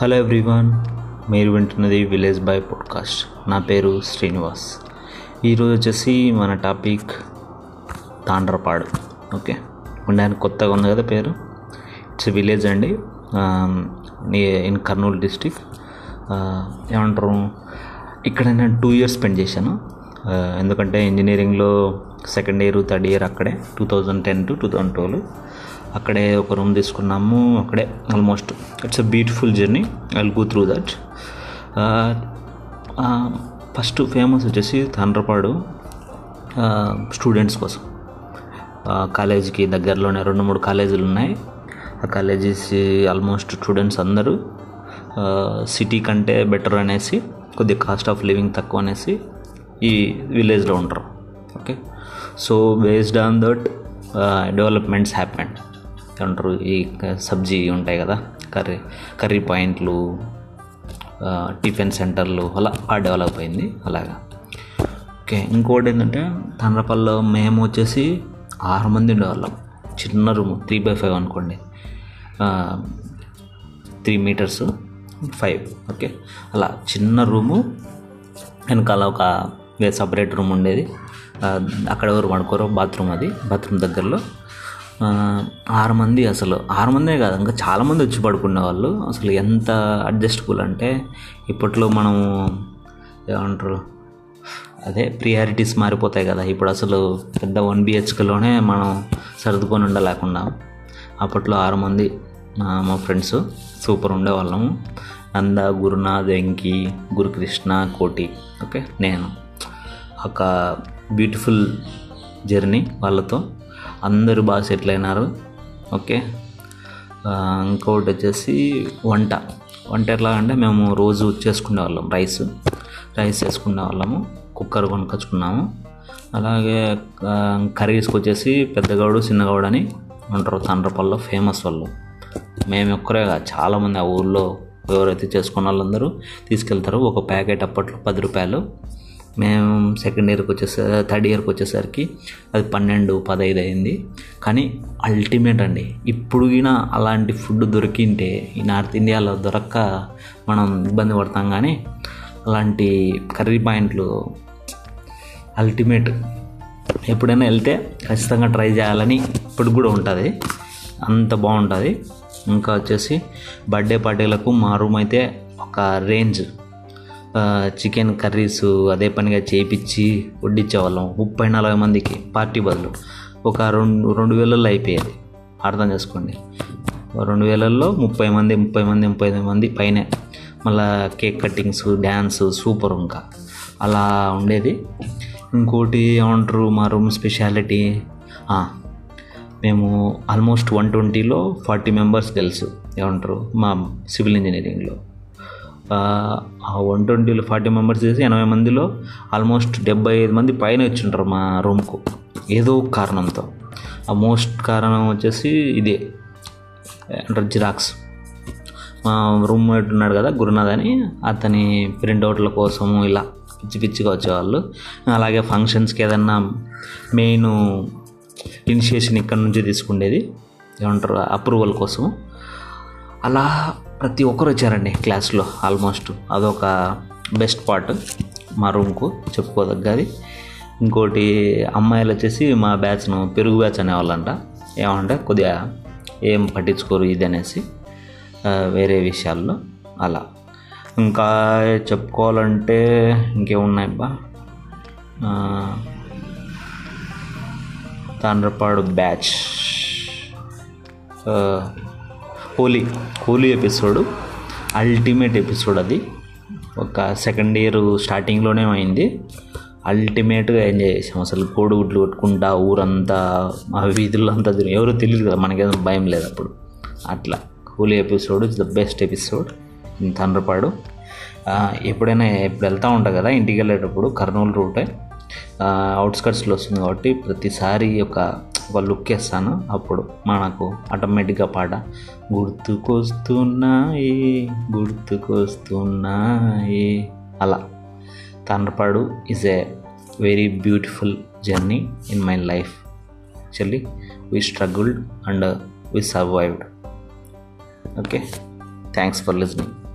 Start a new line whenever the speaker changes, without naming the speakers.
Hello everyone మీరు వింటున్నది village boy podcast నా పేరు శ్రీనివాస్. ఈరోజు వచ్చేసి మన టాపిక్ తాండ్రపాడు. ఓకే? ఉండడానికి కొత్తగా ఉంది కదా పేరు? ఇట్స్ విలేజ్ అండి. In Kurnool district. ఏమంటారు? ఇక్కడ నేను టూ ఇయర్స్ స్పెండ్ చేశాను ఎందుకంటే ఇంజనీరింగ్లో సెకండ్ ఇయర్ థర్డ్ ఇయర్ అక్కడే two thousand ten to two thousand twelve అక్కడే ఒక రూమ్ తీసుకున్నాము అక్కడే almost it's a beautiful journey I go through that first famous వచ్చేసి తండ్రపాడు స్టూడెంట్స్ కోసం. కాలేజీకి దగ్గరలోనే రెండు మూడు కాలేజీలు ఉన్నాయి. ఆ కాలేజెస్ ఆల్మోస్ట్ స్టూడెంట్స్ అందరూ. సిటీ కంటే బెటర్ అనేసి కొద్దిగా కాస్ట్ ఆఫ్ లివింగ్ తక్కువ అనేసి ఈ విలేజ్లో ఉంటారు. Okay so based on that developments happened అంటారు ఈ సబ్జీ ఉంటాయి కదా కర్రీ కర్రీ పాయింట్లు టిఫిన్ సెంటర్లు అలా ఆ డెవలప్ అయింది అలాగా. ఓకే ఇంకోటి ఏంటంటే తండ్రపల్లిలో మేము వచ్చేసి ఆరు మంది ఉండేవాళ్ళం చిన్న రూమ్ త్రీ బై ఫైవ్ అనుకోండి. Three metres five okay. అలా చిన్న రూము వెనకాల ఒక సపరేట్ రూమ్ ఉండేది. అక్కడ ఎవరు పడుకోరు బాత్రూమ్ అది బాత్రూమ్ దగ్గరలో. ఆరు మంది అసలు ఆరు మందే కాదు ఇంకా చాలామంది వచ్చి పడుకునే వాళ్ళు. అసలు ఎంత అడ్జస్టబుల్ అంటే ఇప్పట్లో మనము ఏమంటారు అదే ప్రియారిటీస్ మారిపోతాయి కదా. ఇప్పుడు అసలు పెద్ద వన్ బిహెచ్కేలోనే మనం సర్దుకొని ఉండలేకుండా. అప్పట్లో ఆరు మంది మా ఫ్రెండ్స్ సూపర్ ఉండేవాళ్ళము నంద గురునాథ్ వెంకి గురుకృష్ణ కోటి ఓకే నేను. ఒక బ్యూటిఫుల్ జర్నీ వాళ్ళతో. అందరూ బాగా సెటిల్ అయినారు. ఓకే. ఇంకొకటి వచ్చేసి వంట. వంట ఎట్లా అంటే మేము రోజు చేసుకునే వాళ్ళం రైస్. రైస్ చేసుకునే వాళ్ళము కుక్కర్ కొనుక్కొచ్చుకున్నాము అలాగే కర్రీస్కి వచ్చేసి పెద్దగౌడు చిన్నగౌడు అని ఉంటారు. తండ్రపల్లిలో ఫేమస్ వాళ్ళు. మేము ఒక్కరే చాలామంది ఆ ఊళ్ళో ఎవరైతే చేసుకున్న వాళ్ళందరూ తీసుకెళ్తారు. ఒక ప్యాకెట్ అప్పట్లో పది రూపాయలు. మేము సెకండ్ ఇయర్కి వచ్చేసరికి థర్డ్ ఇయర్కి వచ్చేసరికి అది పన్నెండు పదహైదు అయింది. కానీ అల్టిమేట్ అండి ఇప్పుడు గిన అలాంటి ఫుడ్ దొరికింటే ఈ నార్త్ ఇండియాలో దొరక్క మనం ఇబ్బంది పడతాం కానీ అలాంటి కర్రీ పాయింట్లు అల్టిమేట్ ఎప్పుడైనా వెళ్తే ఖచ్చితంగా ట్రై చేయాలని ఇప్పుడు కూడా ఉంటుంది. అంత బాగుంటుంది. ఇంకా వచ్చేసి బర్త్డే పార్టీలకు మా రూమ్ అయితే ఒక రేంజ్ చికెన్ కర్రీస్ అదే పనిగా చేపించి వడ్డించేవాళ్ళం ముప్పై నలభై మందికి పార్టీ బదులు. ఒక రెండు రెండు వేలల్లో అయిపోయేది. అర్థం చేసుకోండి. రెండు వేలల్లో ముప్పై మంది ముప్పై మంది ముప్పై ఐదు మంది పైనే. మళ్ళా కేక్ కటింగ్స్ డ్యాన్స్ సూపర్ ఇంకా. అలా ఉండేది. ఇంకోటి ఏమంటారు మా రూమ్ స్పెషాలిటీ? మేము ఆల్మోస్ట్ వన్ ట్వంటీలో ఫార్టీ మెంబర్స్ తెలుసు ఏమంటారు మా సివిల్ ఇంజనీరింగ్లో. ఆ వన్ ట్వంటీలో ఫార్టీ మెంబర్స్ చేసి ఎనభై మందిలో ఆల్మోస్ట్ డెబ్బై ఐదు మంది పైన వచ్చింటారు మా రూమ్కు. ఏదో కారణంతో. ఆ మోస్ట్ కారణం వచ్చేసి ఇదే. అంటారు జిరాక్స్. మా రూమ్మేట్ ఉన్నాడు కదా గురునాథ్ అని అతని ప్రింట్అవుట్ల కోసము ఇలా పిచ్చి పిచ్చిగా వచ్చేవాళ్ళు. అలాగే ఫంక్షన్స్కి ఏదన్నా మెయిన్ ఇనిషియేషన్ ఇక్కడ నుంచి తీసుకుండేది. ఏమంటారు? అప్రూవల్ కోసం అలా ప్రతి ఒక్కరు వచ్చారండి క్లాస్లో ఆల్మోస్ట్ అదొక బెస్ట్ పార్ట్ మా రూమ్కు చెప్పుకోదగ్గది. ఇంకోటి అమ్మాయిలు వచ్చేసి మా బ్యాచ్ను పెరుగు బ్యాచ్ అనేవాళ్ళంట. ఏమంటే కొద్దిగా ఏం పట్టించుకోరు ఇది అనేసి వేరే విషయాల్లో అలా. ఇంకా చెప్పుకోవాలంటే ఇంకేమున్నాయబ్బా Tandrapadu batch. Holi Holi episode ultimate episode అది. ఒక సెకండ్ ఇయర్ స్టార్టింగ్లోనే అయింది. అల్టిమేట్గా ఎంజాయ్ చేసాం. అసలు కోడిగుడ్లు కొట్టుకుంటా ఊరంతా మా వీధుల్లో అంతా ఎవరు తెలియదు కదా మనకేదో భయం లేదు అప్పుడు. అట్లా. Holi episode it's the best episode. Tandrapadu. ఎప్పుడైనా ఇప్పుడు వెళ్తూ ఉంటా కదా ఇంటికి వెళ్ళేటప్పుడు కర్నూలు రూటే. అవుట్స్కట్స్లో వస్తుంది కాబట్టి ప్రతిసారి ఒక ఒక లుక్ వేస్తాను. అప్పుడు మనకు ఆటోమేటిక్గా పాట గుర్తుకొస్తున్నాయి గుర్తుకొస్తున్నాయి అలా. Tandrapadu is a very beautiful journey in my life actually we struggled and we survived okay thanks for listening